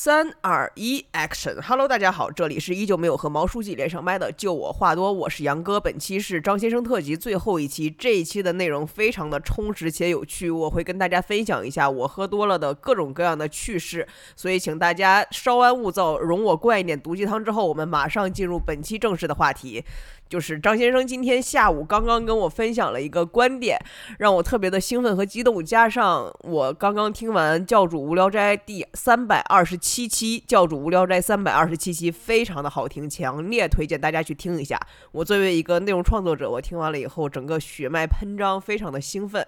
三二一，Action！Hello，大家好，这里是依旧没有和毛书记连上麦的，就我话多，我是杨哥。本期是张先生特辑最后一期，这一期的内容非常的充实且有趣，我会跟大家分享一下我喝多了的各种各样的趣事，所以请大家稍安勿躁，容我灌一点毒鸡汤之后，我们马上进入本期正式的话题。就是张先生今天下午刚刚跟我分享了一个观点，让我特别的兴奋和激动。加上我刚刚听完《教主无聊斋》第三百二十七期，《教主无聊斋》三百二十七期非常的好听，强烈推荐大家去听一下。我作为一个内容创作者，我听完了以后，整个血脉喷张，非常的兴奋。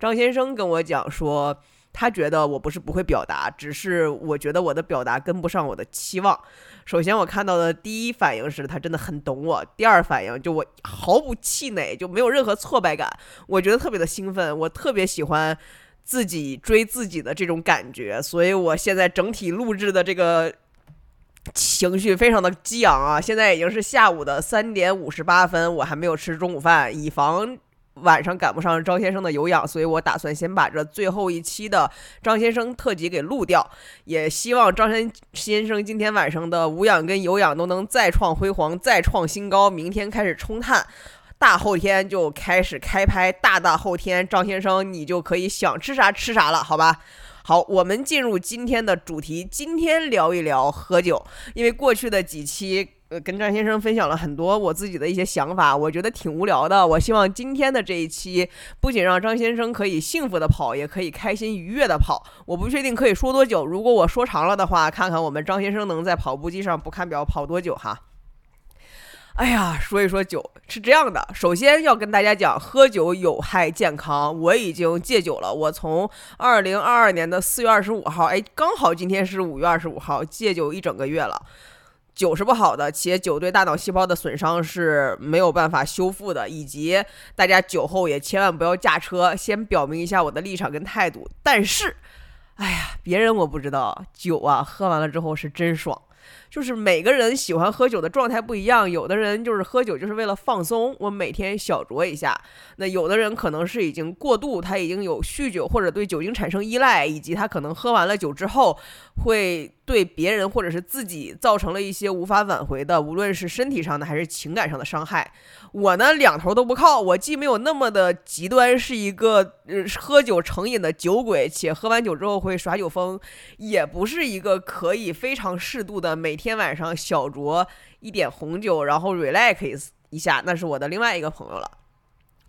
张先生跟我讲说。他觉得我不是不会表达，只是我觉得我的表达跟不上我的期望。首先，我看到的第一反应是他真的很懂我；第二反应就我毫不气馁，就没有任何挫败感。我觉得特别的兴奋，我特别喜欢自己追自己的这种感觉，所以我现在整体录制的这个情绪非常的激昂啊！现在已经是下午的三点五十八分，我还没有吃中午饭，以防。晚上赶不上张先生的有氧，所以我打算先把这最后一期的张先生特辑给录掉。也希望张先先生今天晚上的无氧跟有氧都能再创辉煌，再创新高。明天开始冲碳，大后天就开始开拍，大大后天张先生你就可以想吃啥吃啥了，好吧？好，我们进入今天的主题，今天聊一聊喝酒，因为过去的几期。呃，跟张先生分享了很多我自己的一些想法，我觉得挺无聊的。我希望今天的这一期不仅让张先生可以幸福的跑，也可以开心愉悦的跑。我不确定可以说多久，如果我说长了的话，看看我们张先生能在跑步机上不看表跑多久哈。哎呀，说一说酒是这样的，首先要跟大家讲，喝酒有害健康。我已经戒酒了，我从二零二二年的四月二十五号，哎，刚好今天是五月二十五号，戒酒一整个月了。酒是不好的，且酒对大脑细胞的损伤是没有办法修复的，以及大家酒后也千万不要驾车。先表明一下我的立场跟态度。但是，哎呀，别人我不知道，酒啊，喝完了之后是真爽。就是每个人喜欢喝酒的状态不一样，有的人就是喝酒就是为了放松，我每天小酌一下。那有的人可能是已经过度，他已经有酗酒或者对酒精产生依赖，以及他可能喝完了酒之后会。对别人或者是自己造成了一些无法挽回的，无论是身体上的还是情感上的伤害。我呢，两头都不靠。我既没有那么的极端，是一个呃喝酒成瘾的酒鬼，且喝完酒之后会耍酒疯，也不是一个可以非常适度的每天天晚上小酌一点红酒，然后 relax 一下，那是我的另外一个朋友了。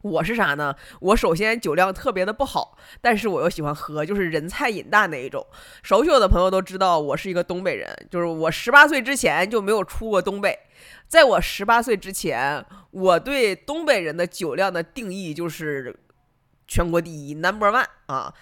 我是啥呢？我首先酒量特别的不好，但是我又喜欢喝，就是人菜瘾大那一种。熟悉我的朋友都知道，我是一个东北人，就是我十八岁之前就没有出过东北。在我十八岁之前，我对东北人的酒量的定义就是全国第一，number one 啊，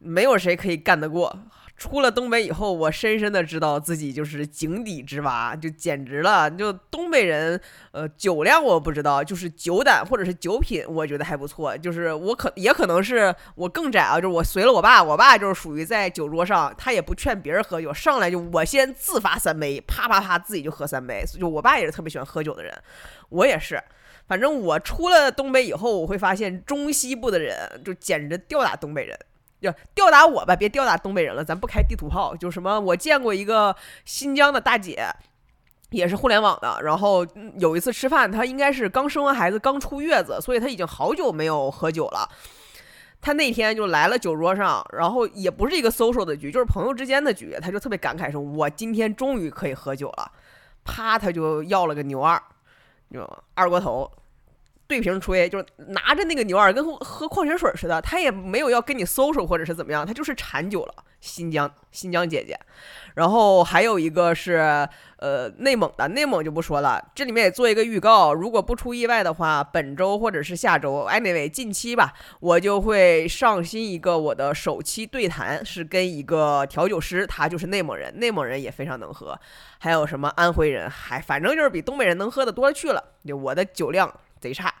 没有谁可以干得过。出了东北以后，我深深的知道自己就是井底之蛙，就简直了。就东北人，呃，酒量我不知道，就是酒胆或者是酒品，我觉得还不错。就是我可也可能是我更窄啊，就是我随了我爸，我爸就是属于在酒桌上，他也不劝别人喝酒，上来就我先自发三杯，啪啪啪自己就喝三杯。就我爸也是特别喜欢喝酒的人，我也是。反正我出了东北以后，我会发现中西部的人就简直吊打东北人。就吊打我吧，别吊打东北人了，咱不开地图炮。就什么，我见过一个新疆的大姐，也是互联网的。然后有一次吃饭，她应该是刚生完孩子，刚出月子，所以她已经好久没有喝酒了。她那天就来了酒桌上，然后也不是一个 social 的局，就是朋友之间的局，她就特别感慨说：“我今天终于可以喝酒了。”啪，她就要了个牛二，就二锅头。对瓶吹，就是拿着那个牛二跟喝矿泉水似的，他也没有要跟你 social 或者是怎么样，他就是馋酒了。新疆新疆姐姐，然后还有一个是呃内蒙的，内蒙就不说了。这里面也做一个预告，如果不出意外的话，本周或者是下周，anyway 近期吧，我就会上新一个我的首期对谈，是跟一个调酒师，他就是内蒙人，内蒙人也非常能喝。还有什么安徽人，还反正就是比东北人能喝的多了去了。就我的酒量。贼差，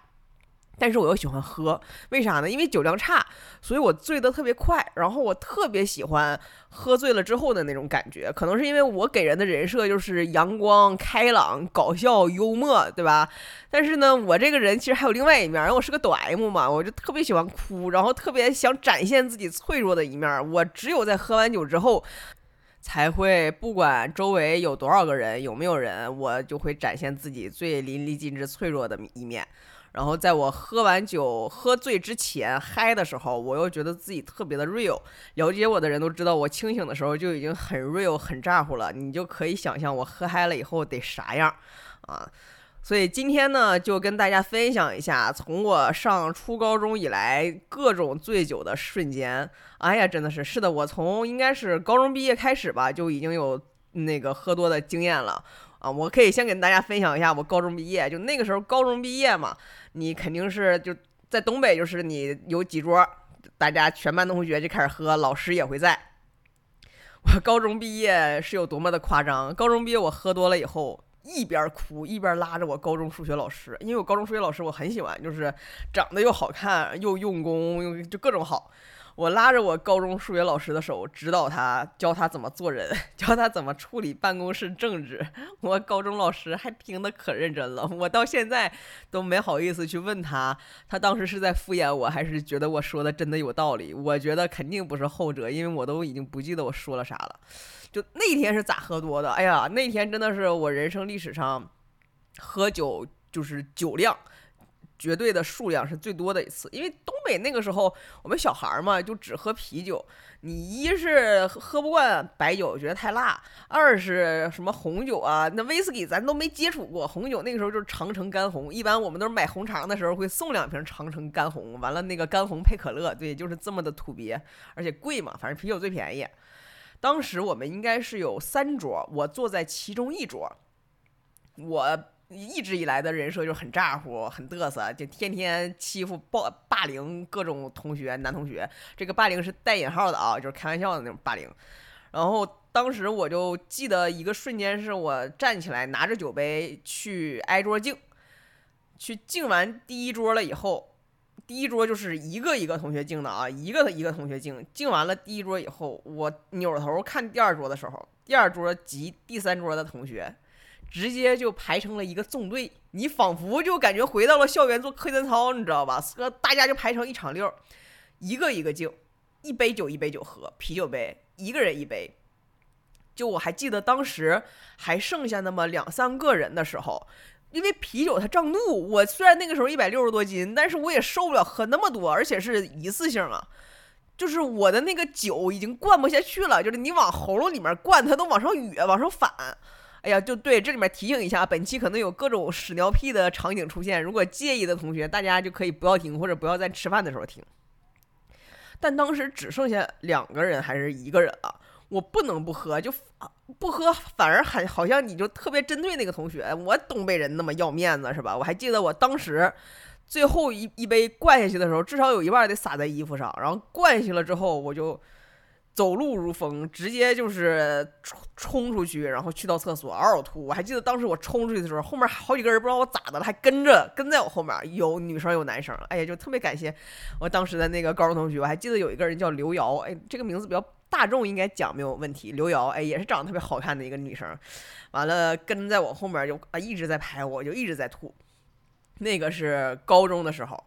但是我又喜欢喝，为啥呢？因为酒量差，所以我醉得特别快。然后我特别喜欢喝醉了之后的那种感觉，可能是因为我给人的人设就是阳光、开朗、搞笑、幽默，对吧？但是呢，我这个人其实还有另外一面，因为我是个抖 M 嘛，我就特别喜欢哭，然后特别想展现自己脆弱的一面。我只有在喝完酒之后。才会不管周围有多少个人，有没有人，我就会展现自己最淋漓尽致、脆弱的一面。然后在我喝完酒、喝醉之前嗨的时候，我又觉得自己特别的 real。了解我的人都知道，我清醒的时候就已经很 real、很咋呼了。你就可以想象我喝嗨了以后得啥样啊！所以今天呢，就跟大家分享一下，从我上初高中以来各种醉酒的瞬间。哎呀，真的是，是的，我从应该是高中毕业开始吧，就已经有那个喝多的经验了。啊，我可以先跟大家分享一下我高中毕业，就那个时候高中毕业嘛，你肯定是就在东北，就是你有几桌，大家全班同学就开始喝，老师也会在。我高中毕业是有多么的夸张？高中毕业我喝多了以后，一边哭一边拉着我高中数学老师，因为我高中数学老师我很喜欢，就是长得又好看又用功，又就各种好。我拉着我高中数学老师的手，指导他，教他怎么做人，教他怎么处理办公室政治。我高中老师还听得可认真了，我到现在都没好意思去问他，他当时是在敷衍我，还是觉得我说的真的有道理？我觉得肯定不是后者，因为我都已经不记得我说了啥了。就那天是咋喝多的？哎呀，那天真的是我人生历史上喝酒就是酒量。绝对的数量是最多的一次，因为东北那个时候我们小孩儿嘛，就只喝啤酒。你一是喝不惯白酒，觉得太辣；二是什么红酒啊，那威士忌咱都没接触过。红酒那个时候就是长城干红，一般我们都是买红肠的时候会送两瓶长城干红，完了那个干红配可乐，对，就是这么的土鳖，而且贵嘛，反正啤酒最便宜。当时我们应该是有三桌，我坐在其中一桌，我。一直以来的人设就很咋呼、很嘚瑟，就天天欺负、霸霸凌各种同学、男同学。这个霸凌是带引号的啊，就是开玩笑的那种霸凌。然后当时我就记得一个瞬间，是我站起来拿着酒杯去挨桌敬，去敬完第一桌了以后，第一桌就是一个一个同学敬的啊，一个一个同学敬。敬完了第一桌以后，我扭头看第二桌的时候，第二桌及第三桌的同学。直接就排成了一个纵队，你仿佛就感觉回到了校园做课间操，你知道吧？大家就排成一场溜，一个一个敬，一杯酒一杯酒喝，啤酒杯一个人一杯。就我还记得当时还剩下那么两三个人的时候，因为啤酒它胀怒，我虽然那个时候一百六十多斤，但是我也受不了喝那么多，而且是一次性啊，就是我的那个酒已经灌不下去了，就是你往喉咙里面灌，它都往上哕，往上反。哎呀，就对，这里面提醒一下，本期可能有各种屎尿屁的场景出现，如果介意的同学，大家就可以不要听，或者不要在吃饭的时候听。但当时只剩下两个人还是一个人了，我不能不喝，就不喝反而还好像你就特别针对那个同学，我东北人那么要面子是吧？我还记得我当时最后一一杯灌下去的时候，至少有一半得洒在衣服上，然后灌下去了之后，我就。走路如风，直接就是冲冲出去，然后去到厕所嗷嗷吐。我还记得当时我冲出去的时候，后面好几个人不知道我咋的了，还跟着跟在我后面，有女生有男生。哎呀，就特别感谢我当时的那个高中同学。我还记得有一个人叫刘瑶，哎，这个名字比较大众，应该讲没有问题。刘瑶，哎，也是长得特别好看的一个女生。完了跟在我后面就啊一直在拍我，就一直在吐。那个是高中的时候。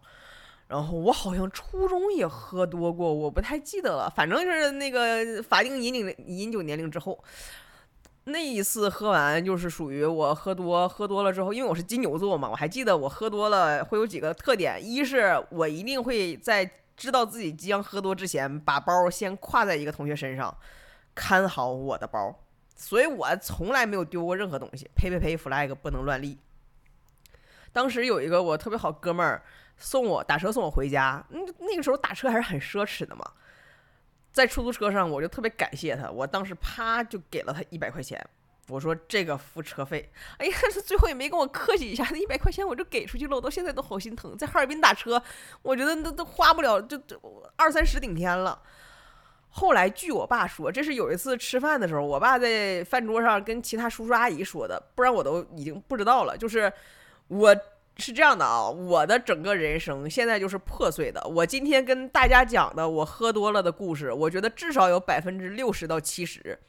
然后我好像初中也喝多过，我不太记得了。反正就是那个法定饮酒饮酒年龄之后，那一次喝完就是属于我喝多喝多了之后，因为我是金牛座嘛，我还记得我喝多了会有几个特点：一是我一定会在知道自己即将喝多之前，把包先挎在一个同学身上，看好我的包，所以我从来没有丢过任何东西。呸呸呸，flag 不能乱立。当时有一个我特别好哥们儿。送我打车送我回家，那那个时候打车还是很奢侈的嘛，在出租车上我就特别感谢他，我当时啪就给了他一百块钱，我说这个付车费，哎呀，他 最后也没跟我客气一下，那一百块钱我就给出去了，我到现在都好心疼，在哈尔滨打车，我觉得那都花不了，就就二三十顶天了。后来据我爸说，这是有一次吃饭的时候，我爸在饭桌上跟其他叔叔阿姨说的，不然我都已经不知道了，就是我。是这样的啊，我的整个人生现在就是破碎的。我今天跟大家讲的我喝多了的故事，我觉得至少有百分之六十到七十，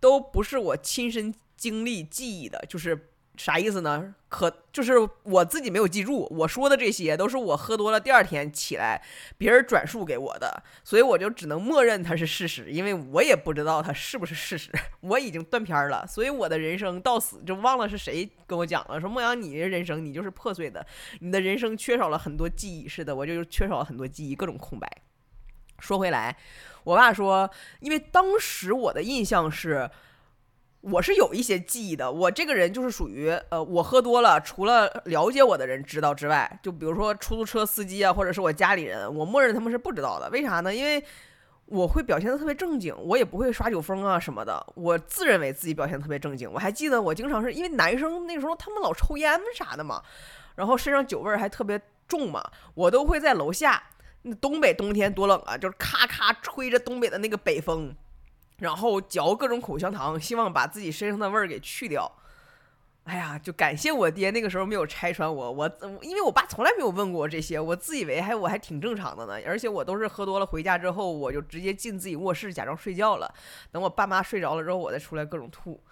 都不是我亲身经历记忆的，就是啥意思呢？可就是我自己没有记住，我说的这些都是我喝多了第二天起来别人转述给我的，所以我就只能默认它是事实，因为我也不知道它是不是事实，我已经断片了，所以我的人生到死就忘了是谁跟我讲了，说梦阳你的人生你就是破碎的，你的人生缺少了很多记忆，是的，我就缺少了很多记忆，各种空白。说回来，我爸说，因为当时我的印象是。我是有一些记忆的，我这个人就是属于，呃，我喝多了，除了了解我的人知道之外，就比如说出租车司机啊，或者是我家里人，我默认他们是不知道的。为啥呢？因为我会表现的特别正经，我也不会耍酒疯啊什么的，我自认为自己表现特别正经。我还记得我经常是因为男生那时候他们老抽烟啥的嘛，然后身上酒味儿还特别重嘛，我都会在楼下，那东北冬天多冷啊，就是咔咔吹着东北的那个北风。然后嚼各种口香糖，希望把自己身上的味儿给去掉。哎呀，就感谢我爹那个时候没有拆穿我。我因为我爸从来没有问过我这些，我自以为还我还挺正常的呢。而且我都是喝多了回家之后，我就直接进自己卧室假装睡觉了。等我爸妈睡着了之后，我再出来各种吐。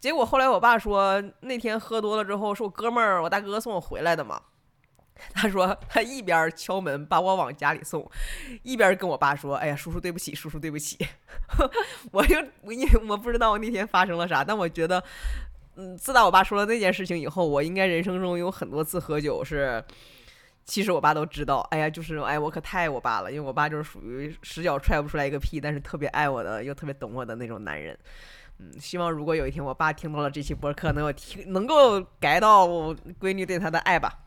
结果后来我爸说，那天喝多了之后是我哥们儿我大哥送我回来的嘛。他说他一边敲门把我往家里送，一边跟我爸说：“哎呀，叔叔对不起，叔叔对不起。”我就因为我不知道我那天发生了啥，但我觉得，嗯，自打我爸说了那件事情以后，我应该人生中有很多次喝酒是，其实我爸都知道。哎呀，就是哎，我可太爱我爸了，因为我爸就是属于十脚踹不出来一个屁，但是特别爱我的，又特别懂我的那种男人。嗯，希望如果有一天我爸听到了这期播客，能够听，能够改到闺女对他的爱吧。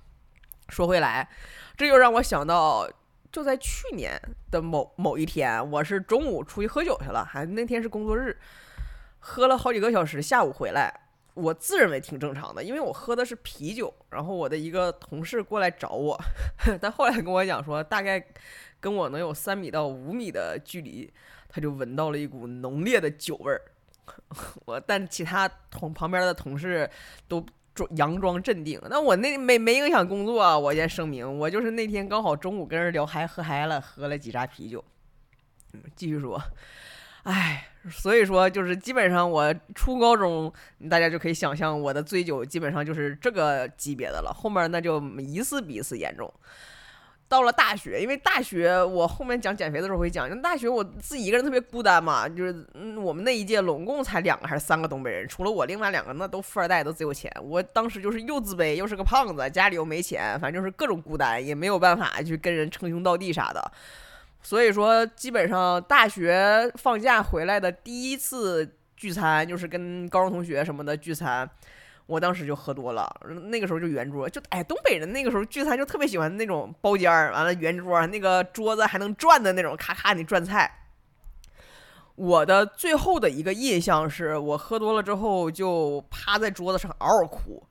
说回来，这又让我想到，就在去年的某某一天，我是中午出去喝酒去了，还那天是工作日，喝了好几个小时，下午回来，我自认为挺正常的，因为我喝的是啤酒。然后我的一个同事过来找我，但后来跟我讲说，大概跟我能有三米到五米的距离，他就闻到了一股浓烈的酒味儿。我但其他同旁边的同事都。佯装镇定，那我那没没影响工作啊！我先声明，我就是那天刚好中午跟人聊嗨喝嗨了，喝了几扎啤酒。继续说，哎，所以说就是基本上我初高中，大家就可以想象我的醉酒基本上就是这个级别的了，后面那就一次比一次严重。到了大学，因为大学我后面讲减肥的时候会讲，因为大学我自己一个人特别孤单嘛，就是嗯，我们那一届拢共才两个还是三个东北人，除了我，另外两个那都富二代，都贼有钱。我当时就是又自卑又是个胖子，家里又没钱，反正就是各种孤单，也没有办法去跟人称兄道弟啥的。所以说，基本上大学放假回来的第一次聚餐，就是跟高中同学什么的聚餐。我当时就喝多了，那个时候就圆桌，就哎，东北人那个时候聚餐就特别喜欢那种包间儿，完了圆桌，那个桌子还能转的那种，咔咔你转菜。我的最后的一个印象是我喝多了之后就趴在桌子上嗷嗷哭，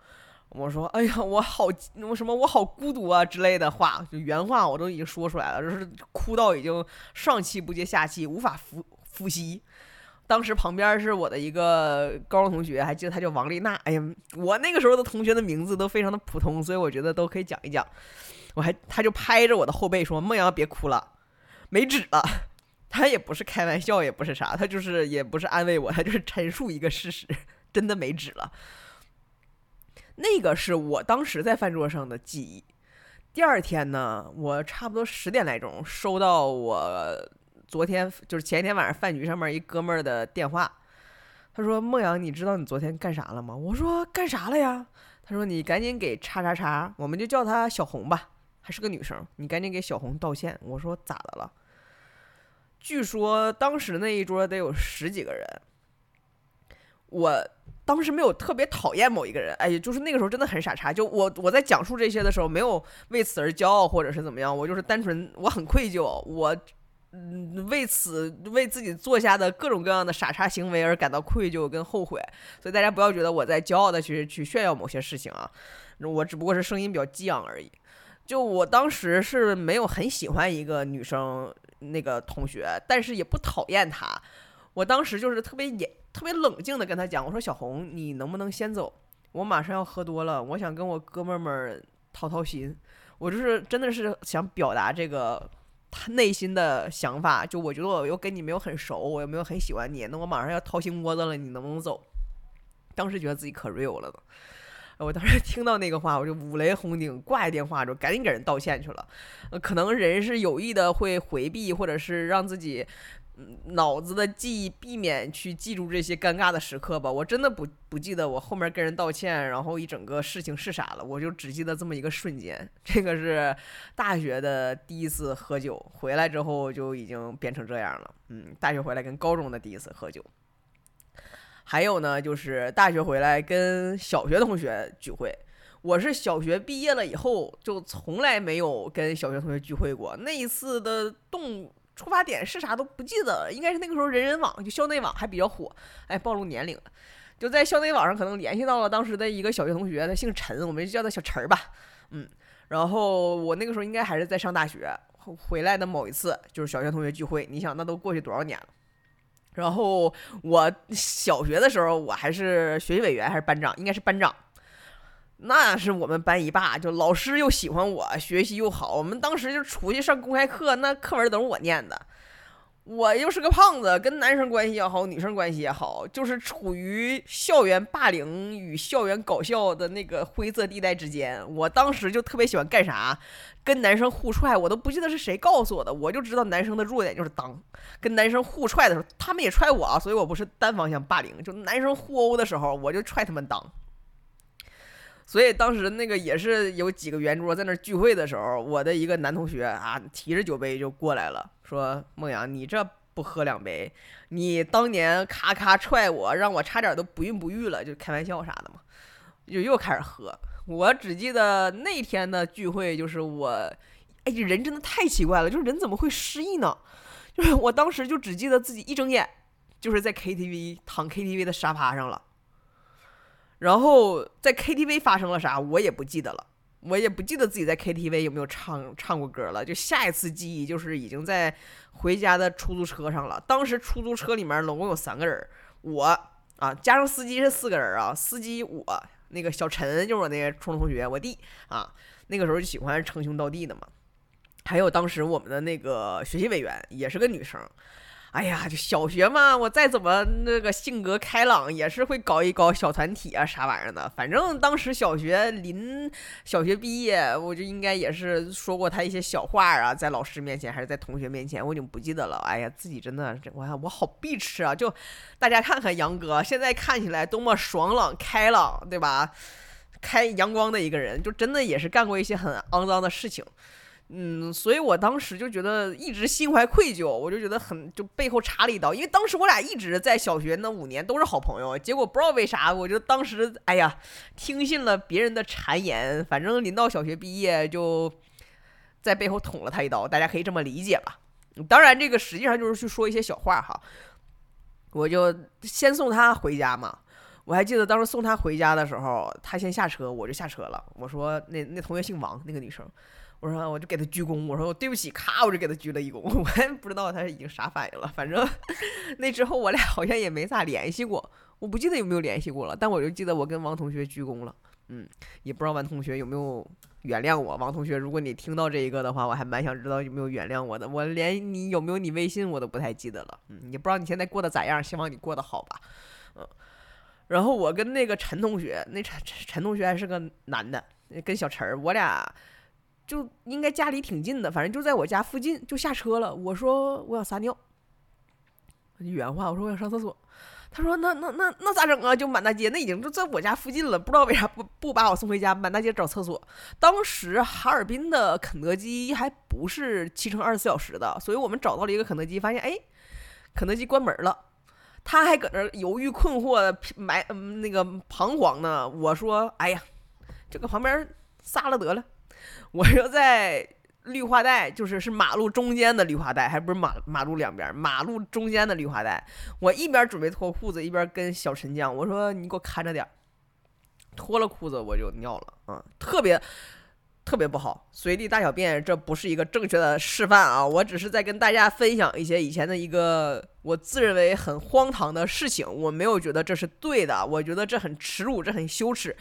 我说哎呀我好我什么我好孤独啊之类的话，就原话我都已经说出来了，就是哭到已经上气不接下气，无法呼呼吸。当时旁边是我的一个高中同学，还记得他叫王丽娜。哎呀，我那个时候的同学的名字都非常的普通，所以我觉得都可以讲一讲。我还他就拍着我的后背说：“孟阳别哭了，没纸了。”他也不是开玩笑，也不是啥，他就是也不是安慰我，他就是陈述一个事实，真的没纸了。那个是我当时在饭桌上的记忆。第二天呢，我差不多十点来钟收到我。昨天就是前一天晚上饭局上面一哥们儿的电话，他说：“孟阳，你知道你昨天干啥了吗？”我说：“干啥了呀？”他说：“你赶紧给叉叉叉，我们就叫她小红吧，还是个女生，你赶紧给小红道歉。”我说：“咋的了？”据说当时那一桌得有十几个人，我当时没有特别讨厌某一个人，哎，就是那个时候真的很傻叉。就我我在讲述这些的时候，没有为此而骄傲或者是怎么样，我就是单纯我很愧疚，我。嗯，为此为自己做下的各种各样的傻叉行为而感到愧疚跟后悔，所以大家不要觉得我在骄傲的去去炫耀某些事情啊，我只不过是声音比较激昂而已。就我当时是没有很喜欢一个女生那个同学，但是也不讨厌她。我当时就是特别严、特别冷静的跟她讲，我说小红，你能不能先走？我马上要喝多了，我想跟我哥们儿们掏掏心。我就是真的是想表达这个。他内心的想法，就我觉得我又跟你没有很熟，我又没有很喜欢你，那我马上要掏心窝子了，你能不能走？当时觉得自己可 real 了呢。我当时听到那个话，我就五雷轰顶，挂一电话就赶紧给人道歉去了。可能人是有意的会回避，或者是让自己。脑子的记忆，避免去记住这些尴尬的时刻吧。我真的不不记得我后面跟人道歉，然后一整个事情是啥了。我就只记得这么一个瞬间。这个是大学的第一次喝酒，回来之后就已经变成这样了。嗯，大学回来跟高中的第一次喝酒。还有呢，就是大学回来跟小学同学聚会。我是小学毕业了以后就从来没有跟小学同学聚会过。那一次的动。出发点是啥都不记得了，应该是那个时候人人网就校内网还比较火，哎，暴露年龄了，就在校内网上可能联系到了当时的一个小学同学，他姓陈，我们就叫他小陈儿吧，嗯，然后我那个时候应该还是在上大学，回来的某一次就是小学同学聚会，你想那都过去多少年了，然后我小学的时候我还是学习委员还是班长，应该是班长。那是我们班一霸，就老师又喜欢我，学习又好。我们当时就出去上公开课，那课文都是我念的。我又是个胖子，跟男生关系也好，女生关系也好，就是处于校园霸凌与校园搞笑的那个灰色地带之间。我当时就特别喜欢干啥，跟男生互踹，我都不记得是谁告诉我的，我就知道男生的弱点就是当。跟男生互踹的时候，他们也踹我，所以我不是单方向霸凌。就男生互殴的时候，我就踹他们裆。所以当时那个也是有几个圆桌在那聚会的时候，我的一个男同学啊，提着酒杯就过来了，说：“梦阳，你这不喝两杯，你当年咔咔踹我，让我差点都不孕不育了，就开玩笑啥的嘛。”就又开始喝。我只记得那天的聚会，就是我，哎，人真的太奇怪了，就是人怎么会失忆呢？就是我当时就只记得自己一睁眼，就是在 KTV 躺 KTV 的沙发上了。然后在 KTV 发生了啥，我也不记得了，我也不记得自己在 KTV 有没有唱唱过歌了。就下一次记忆就是已经在回家的出租车上了。当时出租车里面总共有三个人，我啊加上司机是四个人啊，司机我那个小陈就是我那个初中同学，我弟啊，那个时候就喜欢称兄道弟的嘛。还有当时我们的那个学习委员也是个女生。哎呀，就小学嘛，我再怎么那个性格开朗，也是会搞一搞小团体啊，啥玩意儿的。反正当时小学临小学毕业，我就应该也是说过他一些小话啊，在老师面前还是在同学面前，我已经不记得了。哎呀，自己真的，我我好碧池啊！就大家看看杨哥，现在看起来多么爽朗开朗，对吧？开阳光的一个人，就真的也是干过一些很肮脏的事情。嗯，所以我当时就觉得一直心怀愧疚，我就觉得很就背后插了一刀，因为当时我俩一直在小学那五年都是好朋友，结果不知道为啥，我就当时哎呀，听信了别人的谗言，反正临到小学毕业就在背后捅了他一刀，大家可以这么理解吧。当然，这个实际上就是去说一些小话哈。我就先送他回家嘛，我还记得当时送他回家的时候，他先下车，我就下车了。我说那那同学姓王，那个女生。我说我就给他鞠躬，我说我对不起，咔我就给他鞠了一躬。我也不知道他已经啥反应了，反正 那之后我俩好像也没咋联系过，我不记得有没有联系过了。但我就记得我跟王同学鞠躬了，嗯，也不知道王同学有没有原谅我。王同学，如果你听到这一个的话，我还蛮想知道有没有原谅我的。我连你有没有你微信我都不太记得了，嗯，也不知道你现在过得咋样，希望你过得好吧，嗯。然后我跟那个陈同学，那陈陈同学还是个男的，跟小陈儿，我俩。就应该家里挺近的，反正就在我家附近，就下车了。我说我想撒尿，原话我说我想上厕所。他说那那那那咋整啊？就满大街，那已经就在我家附近了，不知道为啥不不把我送回家，满大街找厕所。当时哈尔滨的肯德基还不是七乘二十四小时的，所以我们找到了一个肯德基，发现哎，肯德基关门了。他还搁那犹豫困惑，埋那个彷徨呢。我说哎呀，这个旁边撒了得了。我就在绿化带，就是是马路中间的绿化带，还不是马马路两边，马路中间的绿化带。我一边准备脱裤子，一边跟小陈讲：“我说你给我看着点。”脱了裤子我就尿了，嗯，特别特别不好，随地大小便，这不是一个正确的示范啊！我只是在跟大家分享一些以前的一个我自认为很荒唐的事情，我没有觉得这是对的，我觉得这很耻辱，这很羞耻。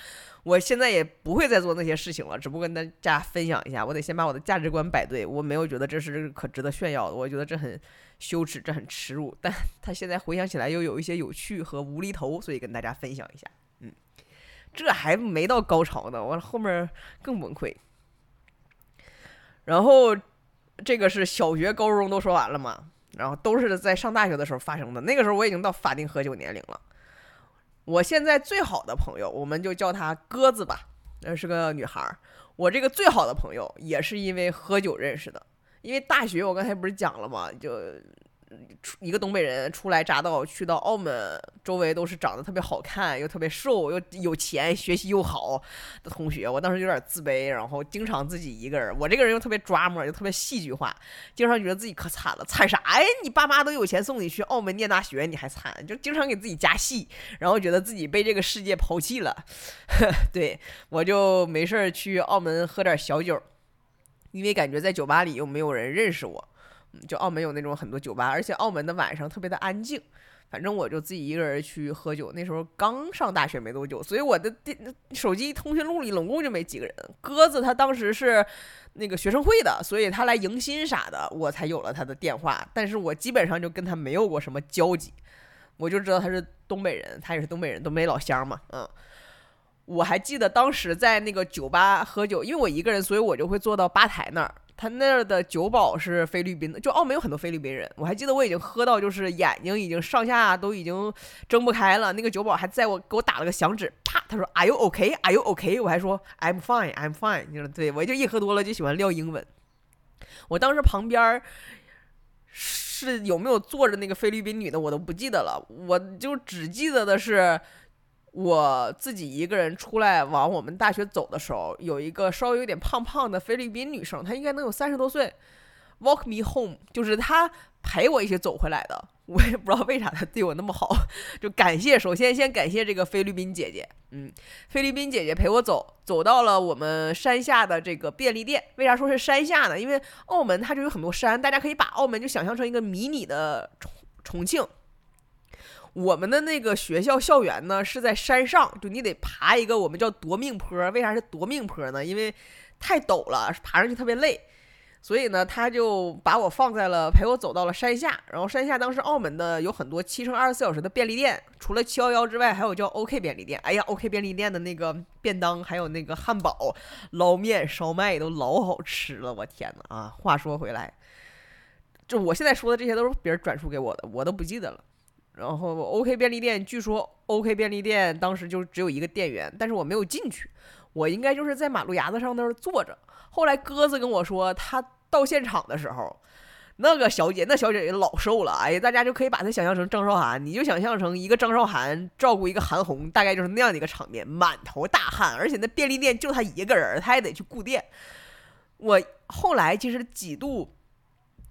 我现在也不会再做那些事情了，只不过跟大家分享一下。我得先把我的价值观摆对，我没有觉得这是可值得炫耀的，我觉得这很羞耻，这很耻辱。但 他现在回想起来又有一些有趣和无厘头，所以跟大家分享一下。嗯，这还没到高潮呢，我后面更崩溃。然后这个是小学、高中都说完了嘛，然后都是在上大学的时候发生的。那个时候我已经到法定喝酒年龄了。我现在最好的朋友，我们就叫她鸽子吧，那是个女孩。我这个最好的朋友也是因为喝酒认识的，因为大学我刚才不是讲了嘛，就。出一个东北人初来乍到，去到澳门，周围都是长得特别好看又特别瘦又有钱、学习又好的同学。我当时有点自卑，然后经常自己一个人。我这个人又特别抓摸，又特别戏剧化，经常觉得自己可惨了。惨啥呀？你爸妈都有钱送你去澳门念大学，你还惨？就经常给自己加戏，然后觉得自己被这个世界抛弃了。对我就没事儿去澳门喝点小酒，因为感觉在酒吧里又没有人认识我。就澳门有那种很多酒吧，而且澳门的晚上特别的安静。反正我就自己一个人去喝酒。那时候刚上大学没多久，所以我的电手机通讯录里拢共就没几个人。鸽子他当时是那个学生会的，所以他来迎新啥的，我才有了他的电话。但是我基本上就跟他没有过什么交集，我就知道他是东北人，他也是东北人，东北老乡嘛。嗯，我还记得当时在那个酒吧喝酒，因为我一个人，所以我就会坐到吧台那儿。他那儿的酒保是菲律宾的，就澳门有很多菲律宾人。我还记得我已经喝到就是眼睛已经上下都已经睁不开了，那个酒保还在我给我打了个响指，啪，他说 Are you OK? Are you OK? 我还说 I'm fine, I'm fine。你说对我就一喝多了就喜欢撂英文。我当时旁边是有没有坐着那个菲律宾女的我都不记得了，我就只记得的是。我自己一个人出来往我们大学走的时候，有一个稍微有点胖胖的菲律宾女生，她应该能有三十多岁，walk me home，就是她陪我一起走回来的。我也不知道为啥她对我那么好，就感谢，首先先感谢这个菲律宾姐姐，嗯，菲律宾姐姐陪我走，走到了我们山下的这个便利店。为啥说是山下呢？因为澳门它就有很多山，大家可以把澳门就想象成一个迷你的重重庆。我们的那个学校校园呢是在山上，就你得爬一个我们叫夺命坡。为啥是夺命坡呢？因为太陡了，爬上去特别累。所以呢，他就把我放在了陪我走到了山下。然后山下当时澳门的有很多七乘二十四小时的便利店，除了七幺幺之外，还有叫 OK 便利店。哎呀，OK 便利店的那个便当还有那个汉堡、捞面、烧麦都老好吃了。我天哪啊！话说回来，就我现在说的这些都是别人转述给我的，我都不记得了。然后 OK 便利店，据说 OK 便利店当时就只有一个店员，但是我没有进去，我应该就是在马路牙子上那儿坐着。后来鸽子跟我说，他到现场的时候，那个小姐，那小姐姐老瘦了，哎呀，大家就可以把她想象成张韶涵，你就想象成一个张韶涵照顾一个韩红，大概就是那样的一个场面，满头大汗，而且那便利店就他一个人，他还得去顾店。我后来其实几度。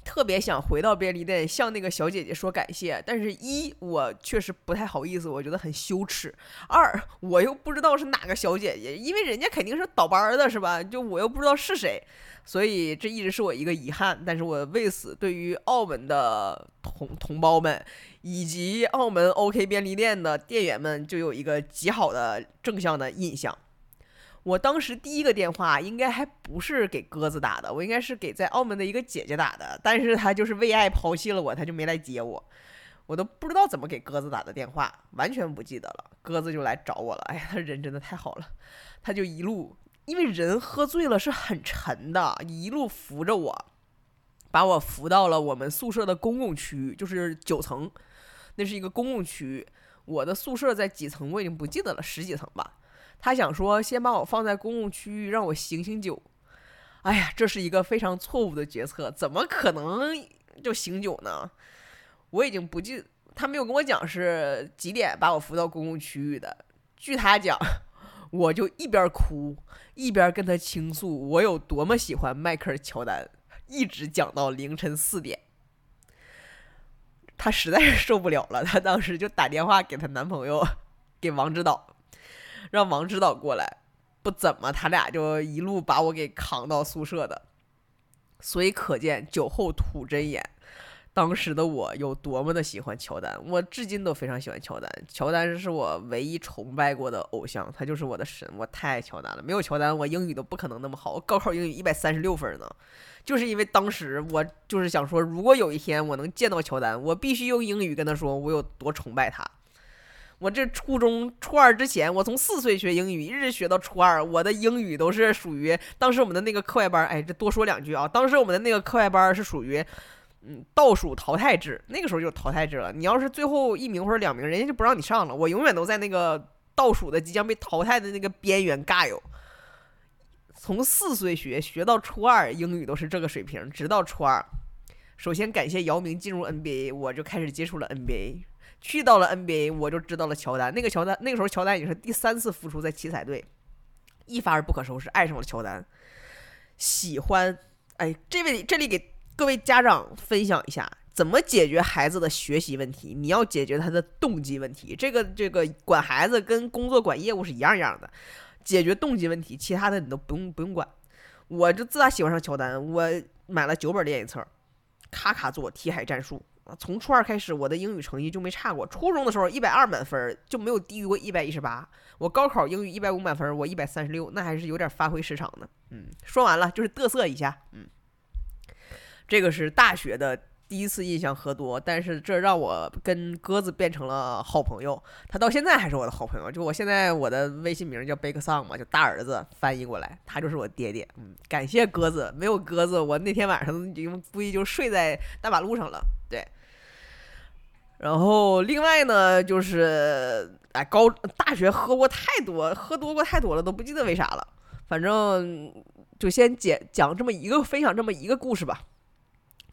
特别想回到便利店向那个小姐姐说感谢，但是一我确实不太好意思，我觉得很羞耻；二我又不知道是哪个小姐姐，因为人家肯定是倒班的，是吧？就我又不知道是谁，所以这一直是我一个遗憾。但是我为此对于澳门的同同胞们以及澳门 OK 便利店的店员们就有一个极好的正向的印象。我当时第一个电话应该还不是给鸽子打的，我应该是给在澳门的一个姐姐打的，但是她就是为爱抛弃了我，她就没来接我，我都不知道怎么给鸽子打的电话，完全不记得了。鸽子就来找我了，哎呀，他人真的太好了，他就一路，因为人喝醉了是很沉的，一路扶着我，把我扶到了我们宿舍的公共区域，就是九层，那是一个公共区域，我的宿舍在几层我已经不记得了，十几层吧。他想说，先把我放在公共区域，让我醒醒酒。哎呀，这是一个非常错误的决策，怎么可能就醒酒呢？我已经不记，他没有跟我讲是几点把我扶到公共区域的。据他讲，我就一边哭一边跟他倾诉我有多么喜欢迈克尔乔丹，一直讲到凌晨四点。他实在是受不了了，他当时就打电话给她男朋友，给王指导。让王指导过来，不怎么，他俩就一路把我给扛到宿舍的，所以可见酒后吐真言。当时的我有多么的喜欢乔丹，我至今都非常喜欢乔丹。乔丹是我唯一崇拜过的偶像，他就是我的神，我太爱乔丹了。没有乔丹，我英语都不可能那么好。我高考英语一百三十六分呢，就是因为当时我就是想说，如果有一天我能见到乔丹，我必须用英语跟他说我有多崇拜他。我这初中初二之前，我从四岁学英语，一直学到初二，我的英语都是属于当时我们的那个课外班。哎，这多说两句啊，当时我们的那个课外班是属于嗯倒数淘汰制，那个时候就淘汰制了。你要是最后一名或者两名，人家就不让你上了。我永远都在那个倒数的即将被淘汰的那个边缘尬游。从四岁学学到初二，英语都是这个水平，直到初二。首先感谢姚明进入 NBA，我就开始接触了 NBA。去到了 NBA，我就知道了乔丹。那个乔丹，那个时候乔丹已经是第三次复出在奇才队，一发而不可收拾，爱上了乔丹。喜欢，哎，这位这里给各位家长分享一下，怎么解决孩子的学习问题？你要解决他的动机问题。这个这个管孩子跟工作管业务是一样一样的，解决动机问题，其他的你都不用不用管。我就自打喜欢上乔丹，我买了九本练习册。卡卡做题海战术！从初二开始，我的英语成绩就没差过。初中的时候，一百二满分就没有低于过一百一十八。我高考英语一百五满分，我一百三十六，那还是有点发挥失常的。嗯，说完了，就是嘚瑟一下。嗯，这个是大学的。第一次印象喝多，但是这让我跟鸽子变成了好朋友。他到现在还是我的好朋友。就我现在我的微信名叫贝克桑嘛，就大儿子翻译过来，他就是我爹爹。嗯，感谢鸽子，没有鸽子，我那天晚上已经估计就睡在大马路上了。对。然后另外呢，就是哎，高大学喝过太多，喝多过太多了，都不记得为啥了。反正就先讲讲这么一个，分享这么一个故事吧。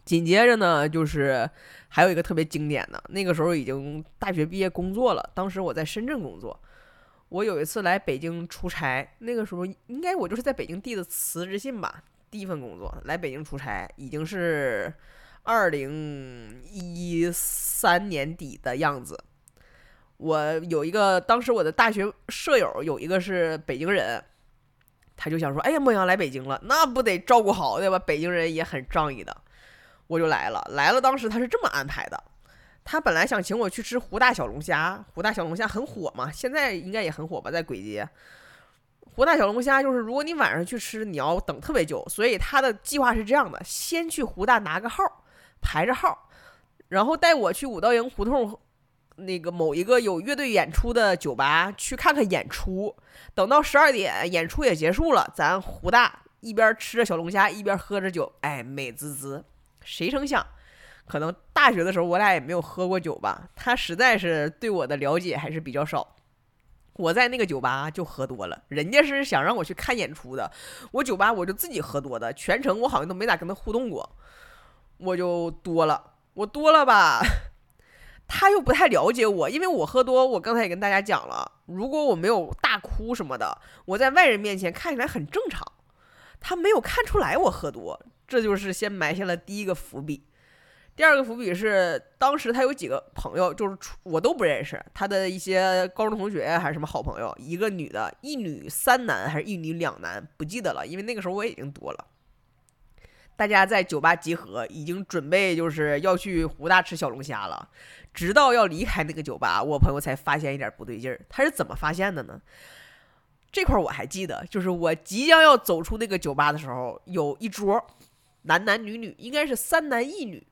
紧接着呢，就是还有一个特别经典的，那个时候已经大学毕业工作了。当时我在深圳工作，我有一次来北京出差，那个时候应该我就是在北京递的辞职信吧，第一份工作来北京出差，已经是二零一三年底的样子。我有一个当时我的大学舍友有一个是北京人，他就想说：“哎呀，梦阳来北京了，那不得照顾好对吧？北京人也很仗义的。”我就来了，来了。当时他是这么安排的，他本来想请我去吃湖大小龙虾，湖大小龙虾很火嘛，现在应该也很火吧，在簋街。湖大小龙虾就是，如果你晚上去吃，你要等特别久，所以他的计划是这样的：先去湖大拿个号，排着号，然后带我去五道营胡同那个某一个有乐队演出的酒吧去看看演出。等到十二点，演出也结束了，咱胡大一边吃着小龙虾，一边喝着酒，哎，美滋滋。谁成想，可能大学的时候我俩也没有喝过酒吧。他实在是对我的了解还是比较少。我在那个酒吧就喝多了，人家是想让我去看演出的，我酒吧我就自己喝多的，全程我好像都没咋跟他互动过。我就多了，我多了吧，他又不太了解我，因为我喝多，我刚才也跟大家讲了，如果我没有大哭什么的，我在外人面前看起来很正常，他没有看出来我喝多。这就是先埋下了第一个伏笔，第二个伏笔是当时他有几个朋友，就是我都不认识，他的一些高中同学还是什么好朋友，一个女的，一女三男还是一女两男，不记得了，因为那个时候我已经多了。大家在酒吧集合，已经准备就是要去湖大吃小龙虾了，直到要离开那个酒吧，我朋友才发现一点不对劲儿。他是怎么发现的呢？这块我还记得，就是我即将要走出那个酒吧的时候，有一桌。男男女女应该是三男一女，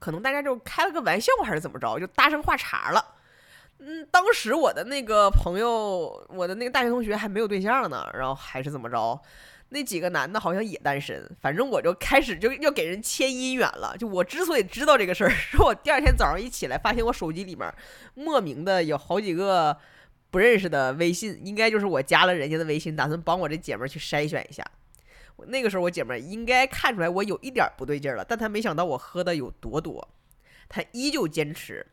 可能大家就开了个玩笑还是怎么着，就大声话茬了。嗯，当时我的那个朋友，我的那个大学同学还没有对象呢，然后还是怎么着，那几个男的好像也单身。反正我就开始就要给人牵姻缘了。就我之所以知道这个事儿，是我第二天早上一起来，发现我手机里面莫名的有好几个不认识的微信，应该就是我加了人家的微信，打算帮我这姐们儿去筛选一下。那个时候，我姐妹应该看出来我有一点不对劲了，但她没想到我喝的有多多，她依旧坚持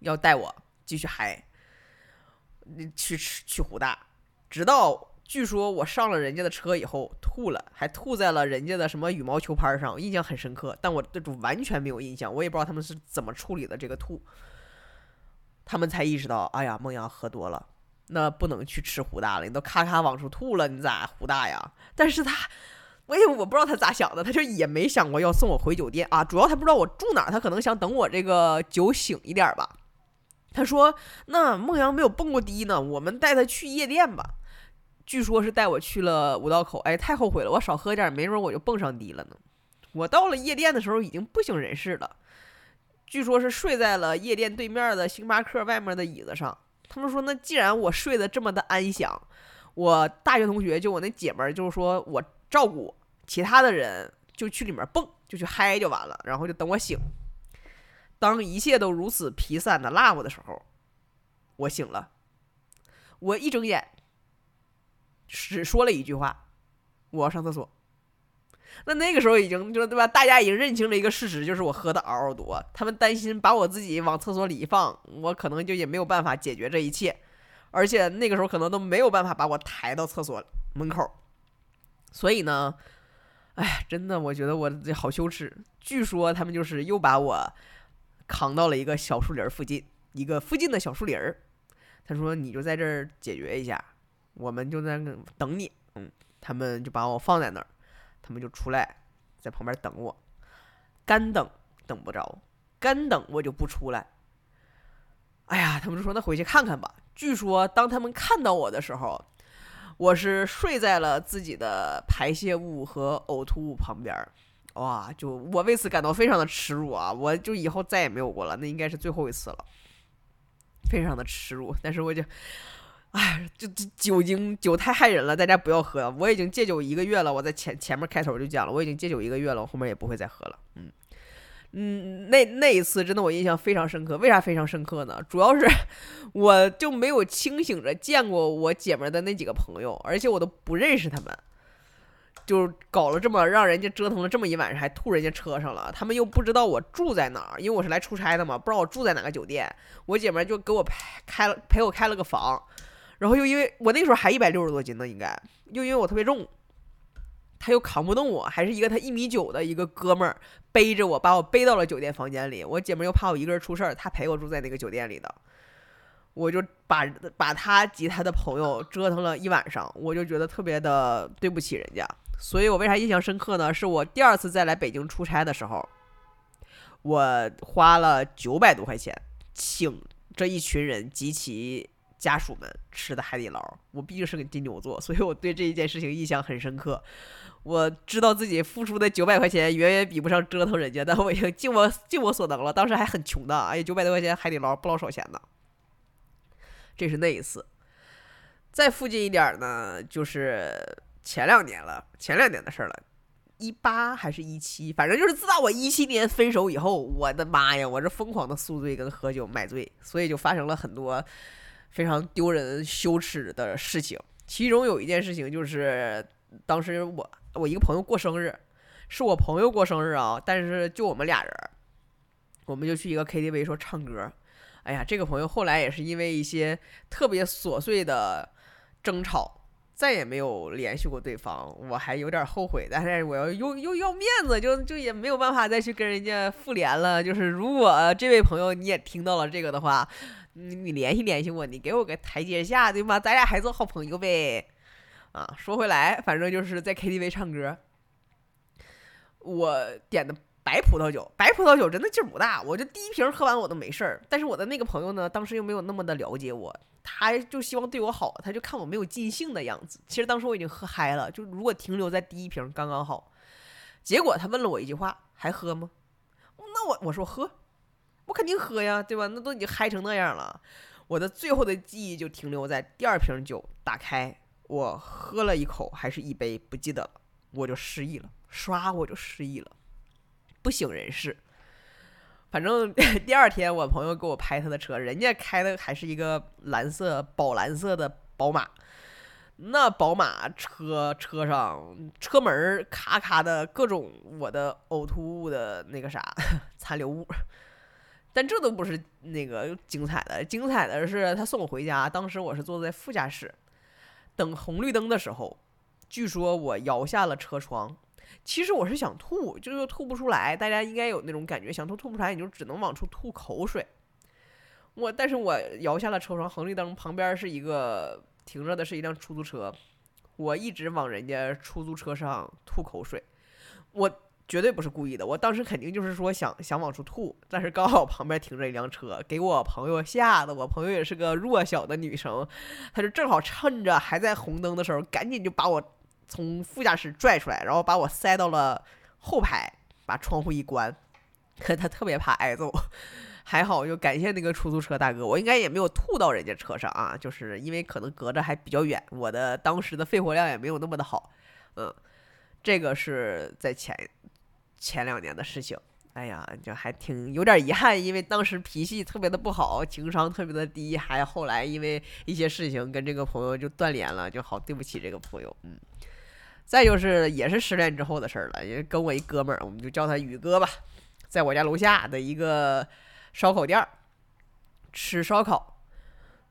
要带我继续嗨，去吃去湖大，直到据说我上了人家的车以后吐了，还吐在了人家的什么羽毛球拍上，印象很深刻，但我这种完全没有印象，我也不知道他们是怎么处理的这个吐，他们才意识到，哎呀，梦阳喝多了。那不能去吃湖大了，你都咔咔往出吐了，你咋湖大呀？但是他，我也我不知道他咋想的，他就也没想过要送我回酒店啊。主要他不知道我住哪，他可能想等我这个酒醒一点吧。他说：“那孟阳没有蹦过迪呢，我们带他去夜店吧。”据说是带我去了五道口，哎，太后悔了，我少喝点，没准我就蹦上迪了呢。我到了夜店的时候已经不省人事了。据说是睡在了夜店对面的星巴克外面的椅子上。他们说，那既然我睡得这么的安详，我大学同学就我那姐们儿，就是说我照顾我其他的人，就去里面蹦，就去嗨就完了，然后就等我醒。当一切都如此皮散的落我的时候，我醒了。我一睁眼，只说了一句话：“我要上厕所。”那那个时候已经就是对吧？大家已经认清了一个事实，就是我喝的嗷嗷多。他们担心把我自己往厕所里一放，我可能就也没有办法解决这一切，而且那个时候可能都没有办法把我抬到厕所门口。所以呢，哎，真的，我觉得我这好羞耻。据说他们就是又把我扛到了一个小树林附近，一个附近的小树林儿。他说：“你就在这儿解决一下，我们就在那等你。”嗯，他们就把我放在那儿。他们就出来，在旁边等我，干等等不着，干等我就不出来。哎呀，他们就说那回去看看吧。据说当他们看到我的时候，我是睡在了自己的排泄物和呕吐物旁边。哇，就我为此感到非常的耻辱啊！我就以后再也没有过了，那应该是最后一次了，非常的耻辱。但是我就。哎，就酒精酒太害人了，大家不要喝。我已经戒酒一个月了，我在前前面开头就讲了，我已经戒酒一个月了，我后面也不会再喝了。嗯嗯，那那一次真的我印象非常深刻。为啥非常深刻呢？主要是我就没有清醒着见过我姐们的那几个朋友，而且我都不认识他们，就搞了这么让人家折腾了这么一晚上，还吐人家车上了。他们又不知道我住在哪儿，因为我是来出差的嘛，不知道我住在哪个酒店。我姐们就给我开了陪我开了个房。然后又因为我那时候还一百六十多斤呢，应该又因为我特别重，他又扛不动我，还是一个他一米九的一个哥们儿背着我，把我背到了酒店房间里。我姐妹又怕我一个人出事儿，他陪我住在那个酒店里的，我就把把他及他的朋友折腾了一晚上，我就觉得特别的对不起人家。所以我为啥印象深刻呢？是我第二次再来北京出差的时候，我花了九百多块钱请这一群人及其。家属们吃的海底捞，我毕竟是个金牛座，所以我对这一件事情印象很深刻。我知道自己付出的九百块钱远远比不上折腾人家，但我已经尽我尽我所能了。当时还很穷的，哎呀，九百多块钱海底捞不老少钱呢。这是那一次。再附近一点呢，就是前两年了，前两年的事儿了，一八还是一七，反正就是自打我一七年分手以后，我的妈呀，我这疯狂的宿醉跟喝酒买醉，所以就发生了很多。非常丢人、羞耻的事情，其中有一件事情就是，当时我我一个朋友过生日，是我朋友过生日啊，但是就我们俩人，我们就去一个 KTV 说唱歌，哎呀，这个朋友后来也是因为一些特别琐碎的争吵，再也没有联系过对方，我还有点后悔，但是我要又又要面子，就就也没有办法再去跟人家复联了。就是如果这位朋友你也听到了这个的话。你你联系联系我，你给我个台阶下，对吗？咱俩还做好朋友呗。啊，说回来，反正就是在 KTV 唱歌，我点的白葡萄酒，白葡萄酒真的劲儿不大，我就第一瓶喝完我都没事儿。但是我的那个朋友呢，当时又没有那么的了解我，他就希望对我好，他就看我没有尽兴的样子。其实当时我已经喝嗨了，就如果停留在第一瓶刚刚好。结果他问了我一句话：“还喝吗？”那我我说喝。我肯定喝呀，对吧？那都已经嗨成那样了，我的最后的记忆就停留在第二瓶酒打开，我喝了一口还是一杯，不记得了，我就失忆了，唰我就失忆了，不省人事。反正 第二天我朋友给我拍他的车，人家开的还是一个蓝色宝蓝色的宝马，那宝马车车上车门咔咔的各种我的呕吐物的那个啥 残留物。但这都不是那个精彩的，精彩的是他送我回家，当时我是坐在副驾驶，等红绿灯的时候，据说我摇下了车窗，其实我是想吐，就是吐不出来，大家应该有那种感觉，想吐吐不出来，你就只能往出吐口水。我，但是我摇下了车窗，红绿灯旁边是一个停着的是一辆出租车，我一直往人家出租车上吐口水，我。绝对不是故意的，我当时肯定就是说想想往出吐，但是刚好旁边停着一辆车，给我朋友吓得，我朋友也是个弱小的女生，她就正好趁着还在红灯的时候，赶紧就把我从副驾驶拽出来，然后把我塞到了后排，把窗户一关，她特别怕挨揍。还好，就感谢那个出租车大哥，我应该也没有吐到人家车上啊，就是因为可能隔着还比较远，我的当时的肺活量也没有那么的好，嗯，这个是在前前两年的事情，哎呀，就还挺有点遗憾，因为当时脾气特别的不好，情商特别的低，还后来因为一些事情跟这个朋友就断联了，就好对不起这个朋友，嗯，再就是也是失恋之后的事儿了，也跟我一哥们儿，我们就叫他宇哥吧，在我家楼下的一个。烧烤店儿吃烧烤，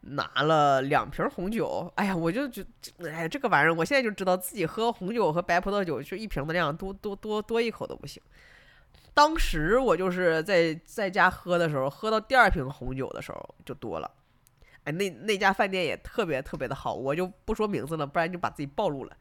拿了两瓶红酒。哎呀，我就就哎，这个玩意儿，我现在就知道自己喝红酒和白葡萄酒就一瓶的量，多多多多一口都不行。当时我就是在在家喝的时候，喝到第二瓶红酒的时候就多了。哎，那那家饭店也特别特别的好，我就不说名字了，不然就把自己暴露了。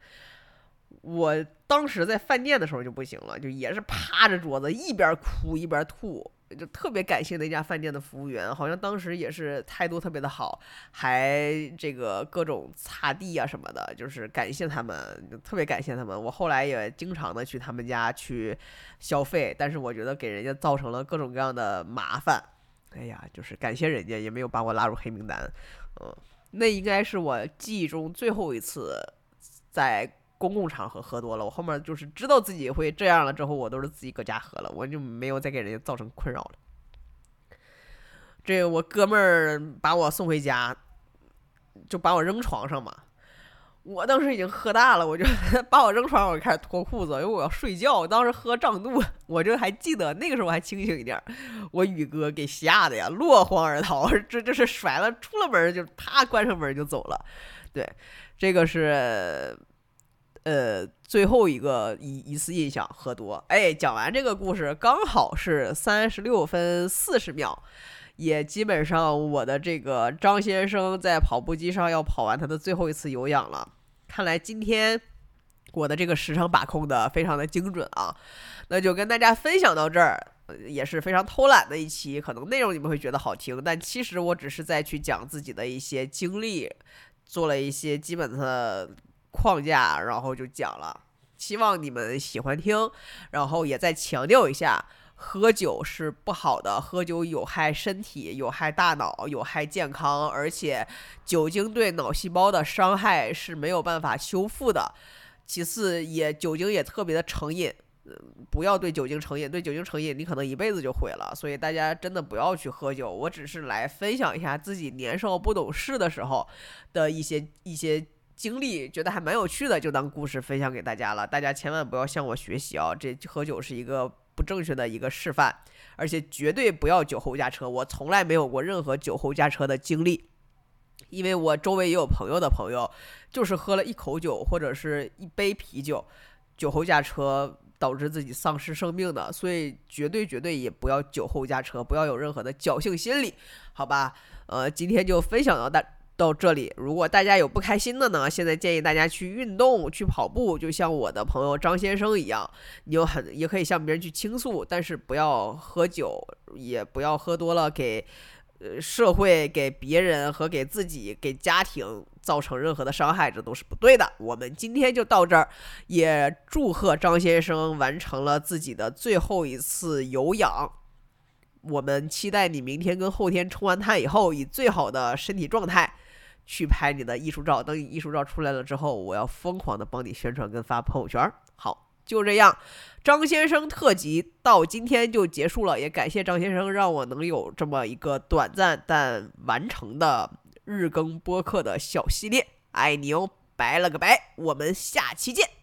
我当时在饭店的时候就不行了，就也是趴着桌子一边哭一边吐。就特别感谢那家饭店的服务员，好像当时也是态度特别的好，还这个各种擦地啊什么的，就是感谢他们，特别感谢他们。我后来也经常的去他们家去消费，但是我觉得给人家造成了各种各样的麻烦。哎呀，就是感谢人家，也没有把我拉入黑名单。嗯，那应该是我记忆中最后一次在。公共场合喝多了，我后面就是知道自己会这样了之后，我都是自己搁家喝了，我就没有再给人家造成困扰了。这我哥们儿把我送回家，就把我扔床上嘛。我当时已经喝大了，我就 把我扔床上，我就开始脱裤子，因为我要睡觉。我当时喝胀肚，我就还记得那个时候我还清醒一点。我宇哥给吓得呀，落荒而逃，这这是甩了出了门就啪关上门就走了。对，这个是。呃，最后一个一一次印象喝多，哎，讲完这个故事刚好是三十六分四十秒，也基本上我的这个张先生在跑步机上要跑完他的最后一次有氧了。看来今天我的这个时长把控的非常的精准啊，那就跟大家分享到这儿，也是非常偷懒的一期，可能内容你们会觉得好听，但其实我只是在去讲自己的一些经历，做了一些基本的。框架，然后就讲了，希望你们喜欢听。然后也再强调一下，喝酒是不好的，喝酒有害身体，有害大脑，有害健康，而且酒精对脑细胞的伤害是没有办法修复的。其次，也酒精也特别的成瘾，不要对酒精成瘾，对酒精成瘾，你可能一辈子就毁了。所以大家真的不要去喝酒。我只是来分享一下自己年少不懂事的时候的一些一些。经历觉得还蛮有趣的，就当故事分享给大家了。大家千万不要向我学习啊！这喝酒是一个不正确的一个示范，而且绝对不要酒后驾车。我从来没有过任何酒后驾车的经历，因为我周围也有朋友的朋友，就是喝了一口酒或者是一杯啤酒，酒后驾车导致自己丧失生命的。所以绝对绝对也不要酒后驾车，不要有任何的侥幸心理，好吧？呃，今天就分享到大。到这里，如果大家有不开心的呢，现在建议大家去运动，去跑步，就像我的朋友张先生一样，你有很也可以向别人去倾诉，但是不要喝酒，也不要喝多了给呃社会、给别人和给自己、给家庭造成任何的伤害，这都是不对的。我们今天就到这儿，也祝贺张先生完成了自己的最后一次有氧。我们期待你明天跟后天冲完碳以后，以最好的身体状态。去拍你的艺术照，等你艺术照出来了之后，我要疯狂的帮你宣传跟发朋友圈。好，就这样，张先生特辑到今天就结束了，也感谢张先生让我能有这么一个短暂但完成的日更播客的小系列。爱你哦，拜了个拜，我们下期见。